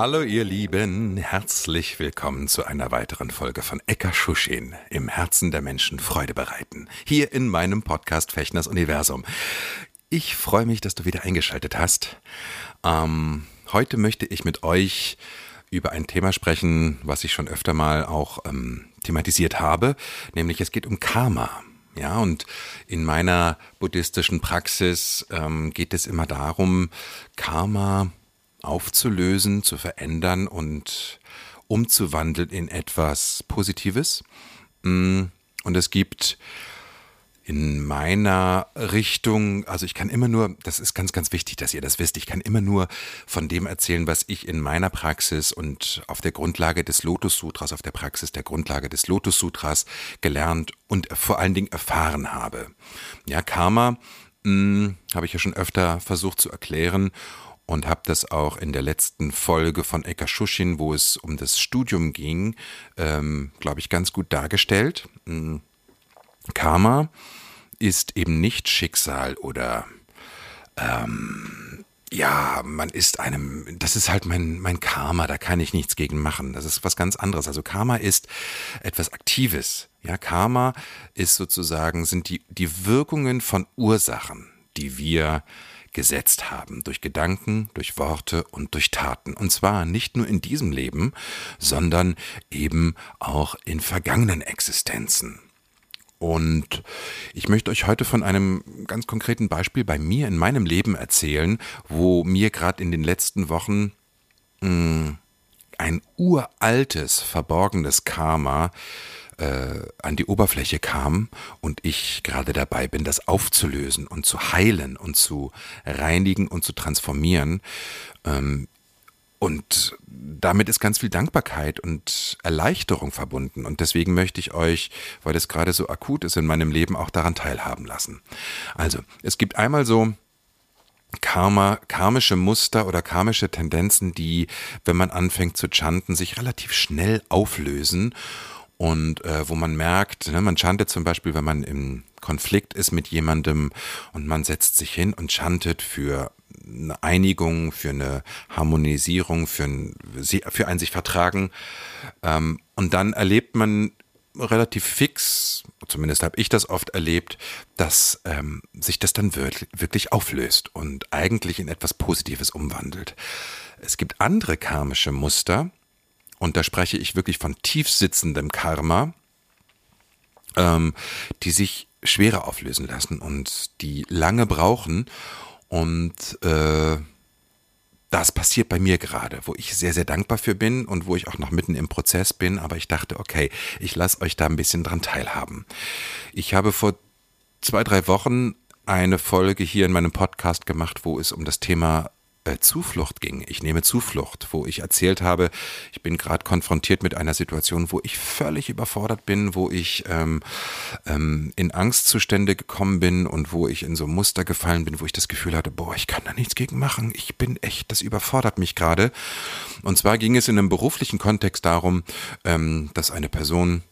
Hallo ihr Lieben, herzlich willkommen zu einer weiteren Folge von Eka Schuschin, im Herzen der Menschen Freude bereiten, hier in meinem Podcast Fechners Universum. Ich freue mich, dass du wieder eingeschaltet hast. Ähm, heute möchte ich mit euch über ein Thema sprechen, was ich schon öfter mal auch ähm, thematisiert habe, nämlich es geht um Karma. Ja, und in meiner buddhistischen Praxis ähm, geht es immer darum, Karma aufzulösen, zu verändern und umzuwandeln in etwas Positives. Mm, und es gibt in meiner Richtung, also ich kann immer nur, das ist ganz, ganz wichtig, dass ihr das wisst, ich kann immer nur von dem erzählen, was ich in meiner Praxis und auf der Grundlage des Lotus Sutras, auf der Praxis der Grundlage des Lotus Sutras gelernt und vor allen Dingen erfahren habe. Ja, Karma hm, habe ich ja schon öfter versucht zu erklären und habe das auch in der letzten Folge von Eka Shushin, wo es um das Studium ging, ähm, glaube ich, ganz gut dargestellt. Hm. Karma ist eben nicht Schicksal oder ähm, ja, man ist einem, das ist halt mein, mein Karma, da kann ich nichts gegen machen. Das ist was ganz anderes. Also Karma ist etwas Aktives. Ja, Karma ist sozusagen, sind die, die Wirkungen von Ursachen, die wir gesetzt haben, durch Gedanken, durch Worte und durch Taten. Und zwar nicht nur in diesem Leben, sondern eben auch in vergangenen Existenzen. Und ich möchte euch heute von einem ganz konkreten Beispiel bei mir in meinem Leben erzählen, wo mir gerade in den letzten Wochen mh, hm, ein uraltes, verborgenes Karma äh, an die Oberfläche kam und ich gerade dabei bin, das aufzulösen und zu heilen und zu reinigen und zu transformieren. Ähm, und damit ist ganz viel Dankbarkeit und Erleichterung verbunden. Und deswegen möchte ich euch, weil es gerade so akut ist in meinem Leben, auch daran teilhaben lassen. Also, es gibt einmal so Karma, karmische Muster oder karmische Tendenzen, die, wenn man anfängt zu chanten, sich relativ schnell auflösen und äh, wo man merkt, ne, man chantet zum Beispiel, wenn man im Konflikt ist mit jemandem und man setzt sich hin und chantet für eine Einigung, für eine Harmonisierung, für ein, für ein sich vertragen. Ähm, und dann erlebt man relativ fix, zumindest habe ich das oft erlebt, dass ähm, sich das dann wirklich, wirklich auflöst und eigentlich in etwas Positives umwandelt. Es gibt andere karmische Muster, und da spreche ich wirklich von tiefsitzendem Karma, ähm, die sich schwerer auflösen lassen und die lange brauchen. Und äh, das passiert bei mir gerade, wo ich sehr, sehr dankbar für bin und wo ich auch noch mitten im Prozess bin. Aber ich dachte, okay, ich lasse euch da ein bisschen dran teilhaben. Ich habe vor zwei, drei Wochen eine Folge hier in meinem Podcast gemacht, wo es um das Thema äh, Zuflucht ging. Ich nehme Zuflucht, wo ich erzählt habe, ich bin gerade konfrontiert mit einer Situation, wo ich völlig überfordert bin, wo ich ähm, ähm, in Angstzustände gekommen bin und wo ich in so Muster gefallen bin, wo ich das Gefühl hatte, boah, ich kann da nichts gegen machen. Ich bin echt, das überfordert mich gerade. Und zwar ging es in einem beruflichen Kontext darum, ähm, dass eine Person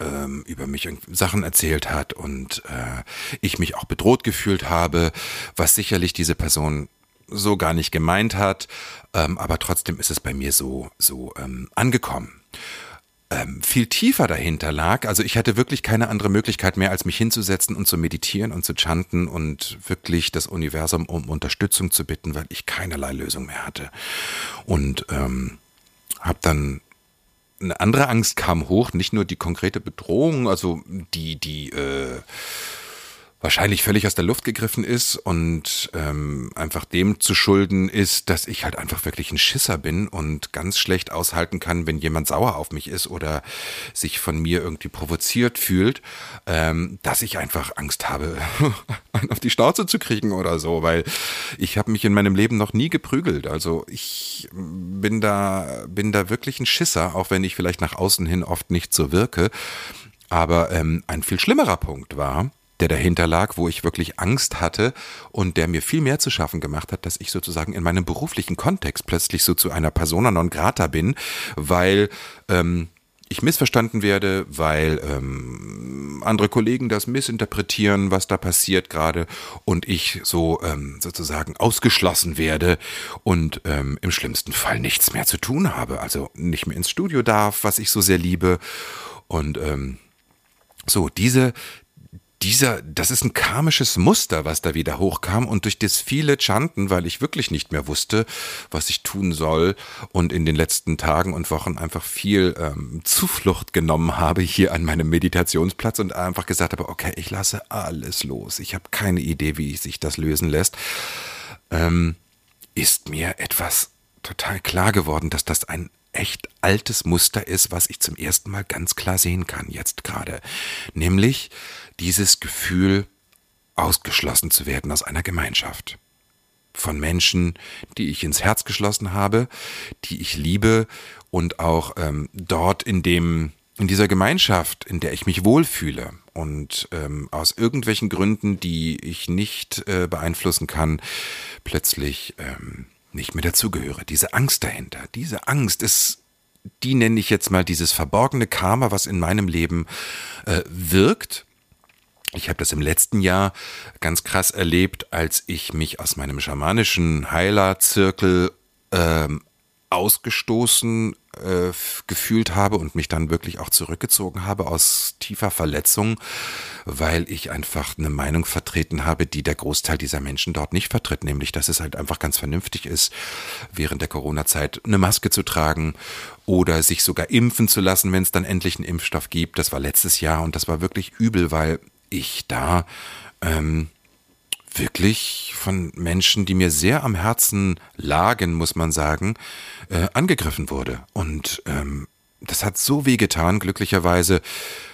ähm, über mich Sachen erzählt hat und äh, ich mich auch bedroht gefühlt habe, was sicherlich diese Person so gar nicht gemeint hat, ähm, aber trotzdem ist es bei mir so, so ähm, angekommen. Ähm, viel tiefer dahinter lag, also ich hatte wirklich keine andere Möglichkeit mehr, als mich hinzusetzen und zu meditieren und zu chanten und wirklich das Universum um Unterstützung zu bitten, weil ich keinerlei Lösung mehr hatte. Und ähm, habe dann eine andere Angst kam hoch, nicht nur die konkrete Bedrohung, also die, die, äh, wahrscheinlich völlig aus der Luft gegriffen ist und ähm, einfach dem zu schulden ist, dass ich halt einfach wirklich ein Schisser bin und ganz schlecht aushalten kann, wenn jemand sauer auf mich ist oder sich von mir irgendwie provoziert fühlt, ähm, dass ich einfach Angst habe, einen auf die Schnauze zu kriegen oder so, weil ich habe mich in meinem Leben noch nie geprügelt. Also ich bin da bin da wirklich ein Schisser, auch wenn ich vielleicht nach außen hin oft nicht so wirke. Aber ähm, ein viel schlimmerer Punkt war, der dahinter lag, wo ich wirklich Angst hatte und der mir viel mehr zu schaffen gemacht hat, dass ich sozusagen in meinem beruflichen Kontext plötzlich so zu einer Persona non grata bin, weil ähm, ich missverstanden werde, weil ähm, andere Kollegen das missinterpretieren, was da passiert gerade und ich so ähm, sozusagen ausgeschlossen werde und ähm, im schlimmsten Fall nichts mehr zu tun habe, also nicht mehr ins Studio darf, was ich so sehr liebe. Und ähm, so diese dieser, das ist ein karmisches Muster, was da wieder hochkam und durch das viele Chanten, weil ich wirklich nicht mehr wusste, was ich tun soll und in den letzten Tagen und Wochen einfach viel ähm, Zuflucht genommen habe hier an meinem Meditationsplatz und einfach gesagt habe, okay, ich lasse alles los. Ich habe keine Idee, wie sich das lösen lässt. Ähm, ist mir etwas total klar geworden, dass das ein echt altes Muster ist, was ich zum ersten Mal ganz klar sehen kann jetzt gerade. Nämlich, dieses Gefühl, ausgeschlossen zu werden aus einer Gemeinschaft. Von Menschen, die ich ins Herz geschlossen habe, die ich liebe und auch ähm, dort in dem, in dieser Gemeinschaft, in der ich mich wohlfühle und ähm, aus irgendwelchen Gründen, die ich nicht äh, beeinflussen kann, plötzlich ähm, nicht mehr dazugehöre. Diese Angst dahinter, diese Angst ist, die nenne ich jetzt mal dieses verborgene Karma, was in meinem Leben äh, wirkt ich habe das im letzten Jahr ganz krass erlebt, als ich mich aus meinem schamanischen Heilerzirkel ähm, ausgestoßen äh, gefühlt habe und mich dann wirklich auch zurückgezogen habe aus tiefer Verletzung, weil ich einfach eine Meinung vertreten habe, die der Großteil dieser Menschen dort nicht vertritt, nämlich dass es halt einfach ganz vernünftig ist, während der Corona-Zeit eine Maske zu tragen oder sich sogar impfen zu lassen, wenn es dann endlich einen Impfstoff gibt. Das war letztes Jahr und das war wirklich übel, weil ich da ähm, wirklich von Menschen, die mir sehr am Herzen lagen, muss man sagen, äh, angegriffen wurde. Und ähm, das hat so weh getan. Glücklicherweise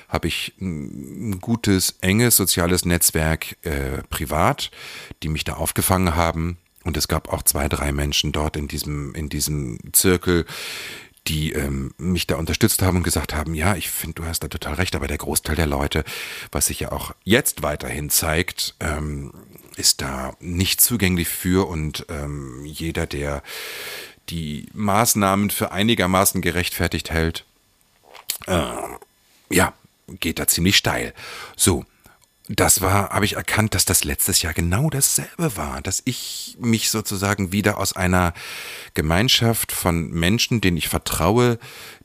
habe ich ein gutes, enges soziales Netzwerk äh, privat, die mich da aufgefangen haben. Und es gab auch zwei, drei Menschen dort in diesem, in diesem Zirkel, die ähm, mich da unterstützt haben und gesagt haben, ja, ich finde, du hast da total recht, aber der Großteil der Leute, was sich ja auch jetzt weiterhin zeigt, ähm, ist da nicht zugänglich für und ähm, jeder, der die Maßnahmen für einigermaßen gerechtfertigt hält, äh, ja, geht da ziemlich steil. So, das war, habe ich erkannt, dass das letztes Jahr genau dasselbe war, dass ich mich sozusagen wieder aus einer Gemeinschaft von Menschen, denen ich vertraue,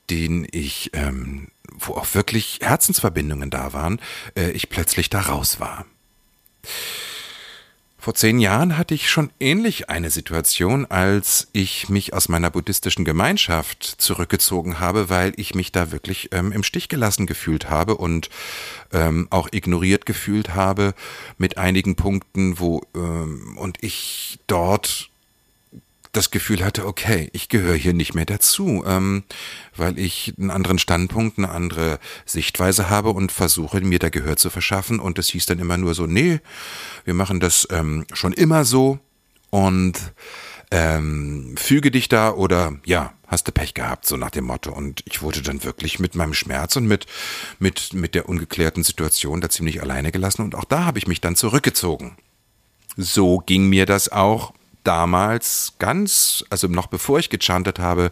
denen ich, ähm, wo auch wirklich Herzensverbindungen da waren, äh, ich plötzlich da raus war. Vor zehn Jahren hatte ich schon ähnlich eine Situation, als ich mich aus meiner buddhistischen Gemeinschaft zurückgezogen habe, weil ich mich da wirklich ähm, im Stich gelassen gefühlt habe und ähm, auch ignoriert gefühlt habe mit einigen Punkten, wo ähm, und ich dort das Gefühl hatte, okay, ich gehöre hier nicht mehr dazu, ähm, weil ich einen anderen Standpunkt, eine andere Sichtweise habe und versuche, mir da Gehör zu verschaffen. Und es hieß dann immer nur so, nee, wir machen das ähm, schon immer so und ähm, füge dich da oder ja, hast du Pech gehabt, so nach dem Motto. Und ich wurde dann wirklich mit meinem Schmerz und mit, mit, mit der ungeklärten Situation da ziemlich alleine gelassen und auch da habe ich mich dann zurückgezogen. So ging mir das auch damals ganz, also noch bevor ich gechantet habe,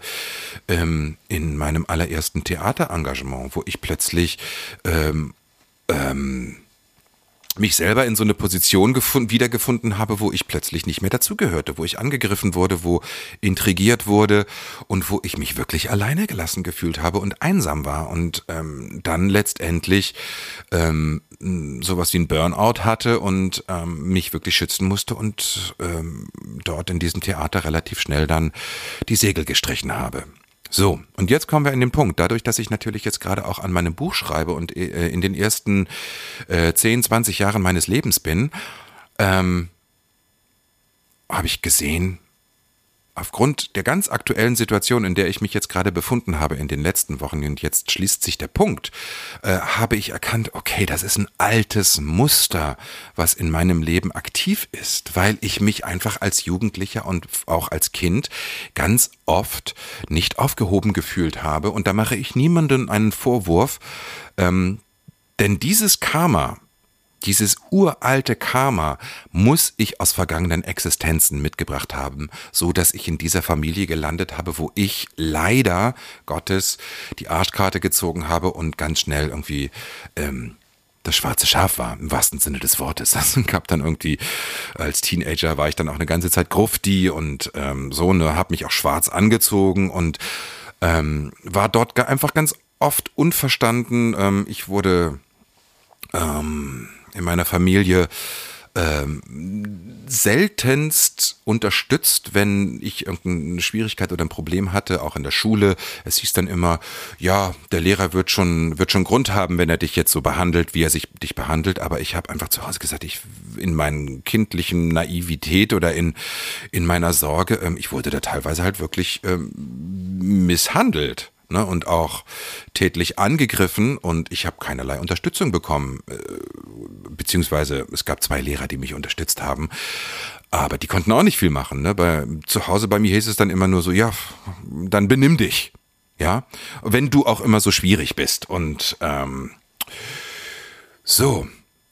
ähm, in meinem allerersten Theaterengagement, wo ich plötzlich ähm, ähm, mich selber in so eine Position gefunden, wiedergefunden habe, wo ich plötzlich nicht mehr dazugehörte, wo ich angegriffen wurde, wo intrigiert wurde und wo ich mich wirklich alleine gelassen gefühlt habe und einsam war. Und ähm, dann letztendlich ähm, sowas wie ein Burnout hatte und ähm, mich wirklich schützen musste und ähm, dort in diesem Theater relativ schnell dann die Segel gestrichen habe. So, und jetzt kommen wir in den Punkt. Dadurch, dass ich natürlich jetzt gerade auch an meinem Buch schreibe und äh, in den ersten äh, 10, 20 Jahren meines Lebens bin, ähm, habe ich gesehen, aufgrund der ganz aktuellen Situation, in der ich mich jetzt gerade befunden habe in den letzten Wochen und jetzt schließt sich der Punkt, äh, habe ich erkannt, okay, das ist ein altes Muster, was in meinem Leben aktiv ist, weil ich mich einfach als Jugendlicher und auch als Kind ganz oft nicht aufgehoben gefühlt habe. Und da mache ich niemanden einen Vorwurf, ähm, denn dieses Karma, dieses uralte Karma muss ich aus vergangenen Existenzen mitgebracht haben, so dass ich in dieser Familie gelandet habe, wo ich leider Gottes die Arschkarte gezogen habe und ganz schnell irgendwie ähm, das schwarze Schaf war, im wahrsten Sinne des Wortes. Das gab dann irgendwie, als Teenager war ich dann auch eine ganze Zeit Grufti und ähm, so, ne, hab mich auch schwarz angezogen und ähm, war dort einfach ganz oft unverstanden. Ähm, ich wurde ähm, in meiner Familie ähm, seltenst unterstützt, wenn ich irgendeine Schwierigkeit oder ein Problem hatte, auch in der Schule. Es hieß dann immer, ja, der Lehrer wird schon, wird schon Grund haben, wenn er dich jetzt so behandelt, wie er sich dich behandelt. Aber ich habe einfach zu Hause gesagt, ich in meinen kindlichen Naivität oder in, in meiner Sorge, ähm, ich wurde da teilweise halt wirklich ähm, misshandelt ne, und auch tätlich angegriffen und ich habe keinerlei Unterstützung bekommen, äh, beziehungsweise es gab zwei Lehrer, die mich unterstützt haben, aber die konnten auch nicht viel machen. Ne? Bei, zu Hause bei mir hieß es dann immer nur so, ja, dann benimm dich, ja, wenn du auch immer so schwierig bist und ähm, so,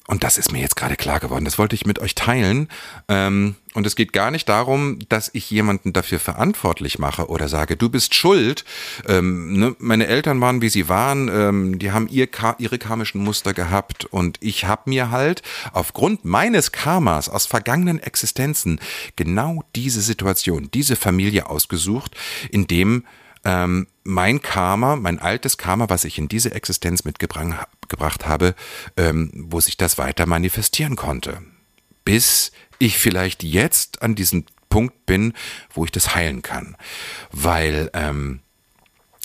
und das ist mir jetzt gerade klar geworden. Das wollte ich mit euch teilen. Ähm, und es geht gar nicht darum, dass ich jemanden dafür verantwortlich mache oder sage, du bist schuld. Ähm, ne? Meine Eltern waren, wie sie waren. Ähm, die haben ihr, ihre karmischen Muster gehabt. Und ich habe mir halt aufgrund meines Karmas aus vergangenen Existenzen genau diese Situation, diese Familie ausgesucht, in dem ähm, mein Karma, mein altes Karma, was ich in diese Existenz mitgebracht habe, ähm, wo sich das weiter manifestieren konnte. Bis ich vielleicht jetzt an diesem Punkt bin, wo ich das heilen kann. Weil ähm,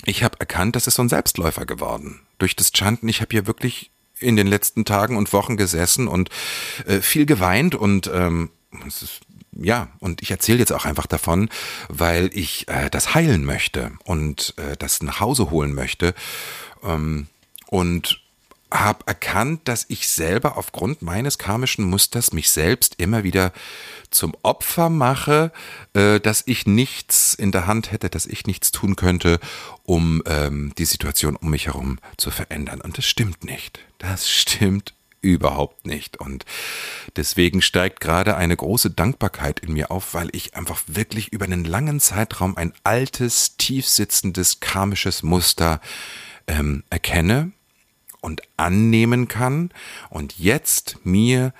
ich habe erkannt, das ist so ein Selbstläufer geworden. Durch das Chanten, ich habe hier wirklich in den letzten Tagen und Wochen gesessen und äh, viel geweint und ähm, es ist ja, und ich erzähle jetzt auch einfach davon, weil ich äh, das heilen möchte und äh, das nach Hause holen möchte. Ähm, und habe erkannt, dass ich selber aufgrund meines karmischen Musters mich selbst immer wieder zum Opfer mache, äh, dass ich nichts in der Hand hätte, dass ich nichts tun könnte, um ähm, die Situation um mich herum zu verändern. Und das stimmt nicht. Das stimmt überhaupt nicht. Und deswegen steigt gerade eine große Dankbarkeit in mir auf, weil ich einfach wirklich über einen langen Zeitraum ein altes, tiefsitzendes karmisches Muster ähm, erkenne und annehmen kann und jetzt mir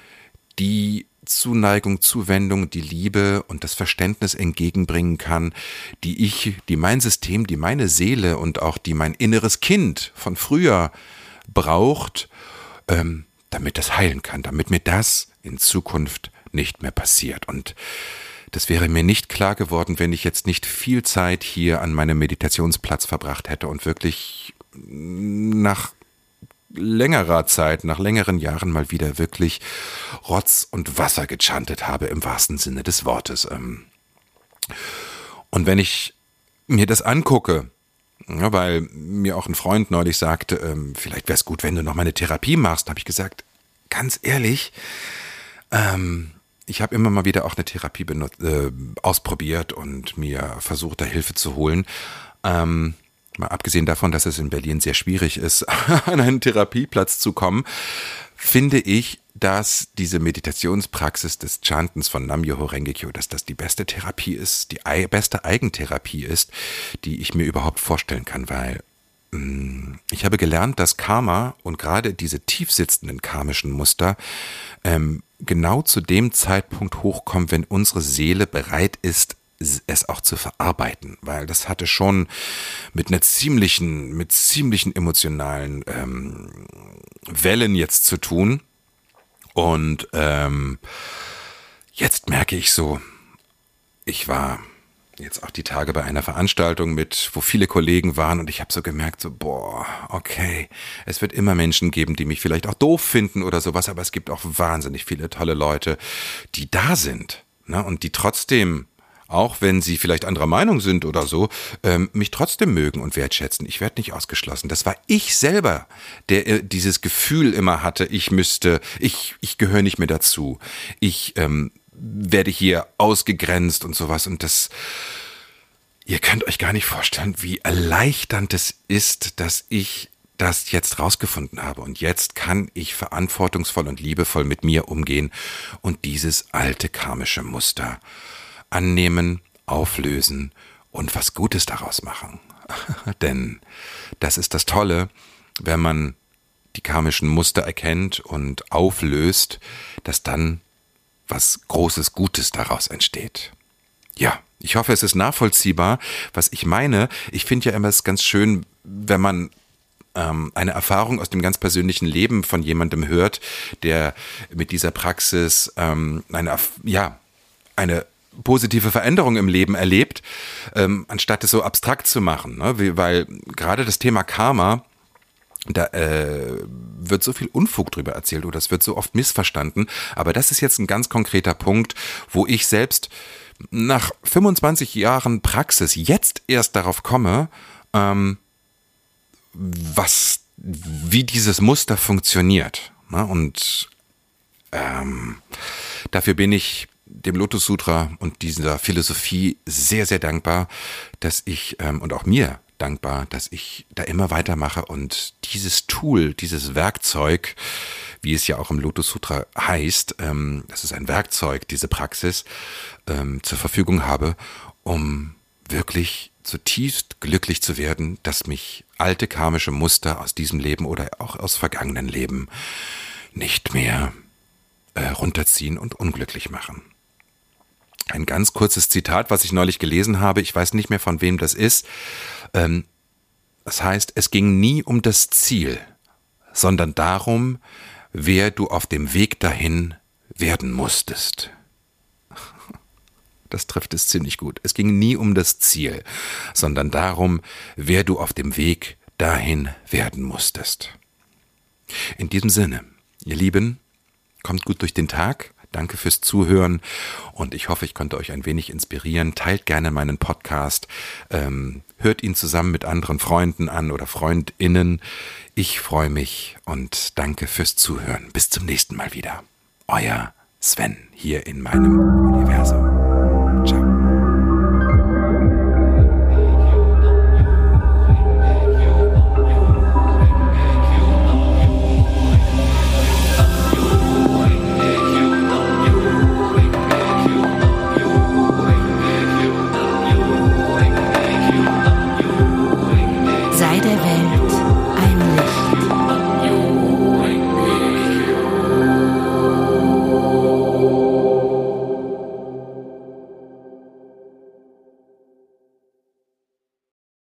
die Zuneigung, Zuwendung, die Liebe und das Verständnis entgegenbringen kann, die ich, die mein System, die meine Seele und auch die mein inneres Kind von früher braucht, ähm, damit das heilen kann, damit mir das in Zukunft nicht mehr passiert. Und das wäre mir nicht klar geworden, wenn ich jetzt nicht viel Zeit hier an meinem Meditationsplatz verbracht hätte und wirklich nach längerer Zeit, nach längeren Jahren mal wieder wirklich Rotz und Wasser gechantet habe, im wahrsten Sinne des Wortes. Ähm. Und wenn ich mir das angucke, ja, weil mir auch ein Freund neulich sagte, ähm, vielleicht wäre es gut, wenn du noch mal eine Therapie machst. habe ich gesagt, ganz ehrlich, ähm, ich habe immer mal wieder auch eine Therapie benutzt, äh, ausprobiert und mir versucht, da Hilfe zu holen. Ähm, mal abgesehen davon, dass es in Berlin sehr schwierig ist, an einen Therapieplatz zu kommen, finde ich, dass diese Meditationspraxis des Chantens von Nam-Myoho Renge-kyo, dass das die beste Therapie ist, die beste Eigentherapie ist, die ich mir überhaupt vorstellen kann, weil mm, ich habe gelernt, dass Karma und gerade diese tiefsitzenden karmischen Muster ähm, genau zu dem Zeitpunkt hochkommen, wenn unsere Seele bereit ist, es auch zu verarbeiten, weil das hatte schon mit einer ziemlichen, mit ziemlichen emotionalen ähm, Wellen jetzt zu tun. Und ähm, jetzt merke ich so, ich war jetzt auch die Tage bei einer Veranstaltung mit, wo viele Kollegen waren und ich habe so gemerkt, so, boah, okay, es wird immer Menschen geben, die mich vielleicht auch doof finden oder sowas, aber es gibt auch wahnsinnig viele tolle Leute, die da sind ne, und die trotzdem auch wenn sie vielleicht anderer Meinung sind oder so, ähm, mich trotzdem mögen und wertschätzen. Ich werde nicht ausgeschlossen. Das war ich selber, der äh, dieses Gefühl immer hatte, ich müsste, ich, ich gehöre nicht mehr dazu. Ich ähm, werde hier ausgegrenzt und sowas. Und das, ihr könnt euch gar nicht vorstellen, wie erleichternd es ist, dass ich das jetzt rausgefunden habe. Und jetzt kann ich verantwortungsvoll und liebevoll mit mir umgehen und dieses alte karmische Muster annehmen, auflösen und was Gutes daraus machen. Denn das ist das Tolle, wenn man die karmischen Muster erkennt und auflöst, dass dann was Großes Gutes daraus entsteht. Ja, ich hoffe, es ist nachvollziehbar, was ich meine. Ich finde ja immer es ganz schön, wenn man ähm, eine Erfahrung aus dem ganz persönlichen Leben von jemandem hört, der mit dieser Praxis ähm, eine, ja, eine positive Veränderung im Leben erlebt, ähm, anstatt es so abstrakt zu machen. Ne? Weil gerade das Thema Karma da äh, wird so viel Unfug drüber erzählt oder es wird so oft missverstanden. Aber das ist jetzt ein ganz konkreter Punkt, wo ich selbst nach 25 Jahren Praxis jetzt erst darauf komme, ähm, was, wie dieses Muster funktioniert. Ne? Und ähm, dafür bin ich dem Lotus Sutra und dieser Philosophie sehr, sehr dankbar, dass ich ähm, und auch mir dankbar, dass ich da immer weitermache und dieses Tool, dieses Werkzeug, wie es ja auch im Lotus Sutra heißt, ähm, das ist ein Werkzeug, diese Praxis, ähm, zur Verfügung habe, um wirklich zutiefst glücklich zu werden, dass mich alte karmische Muster aus diesem Leben oder auch aus vergangenen Leben nicht mehr äh, runterziehen und unglücklich machen. Ein ganz kurzes Zitat, was ich neulich gelesen habe, ich weiß nicht mehr von wem das ist. Ähm, das heißt, es ging nie um das Ziel, sondern darum, wer du auf dem Weg dahin werden musstest. Das trifft es ziemlich gut. Es ging nie um das Ziel, sondern darum, wer du auf dem Weg dahin werden musstest. In diesem Sinne, ihr Lieben, kommt gut durch den Tag Danke fürs Zuhören und ich hoffe, ich konnte euch ein wenig inspirieren. Teilt gerne meinen Podcast, ähm, hört ihn zusammen mit anderen Freunden an oder Freundinnen. Ich freue mich und danke fürs Zuhören. Bis zum nächsten Mal wieder. Euer Sven hier in meinem Universum.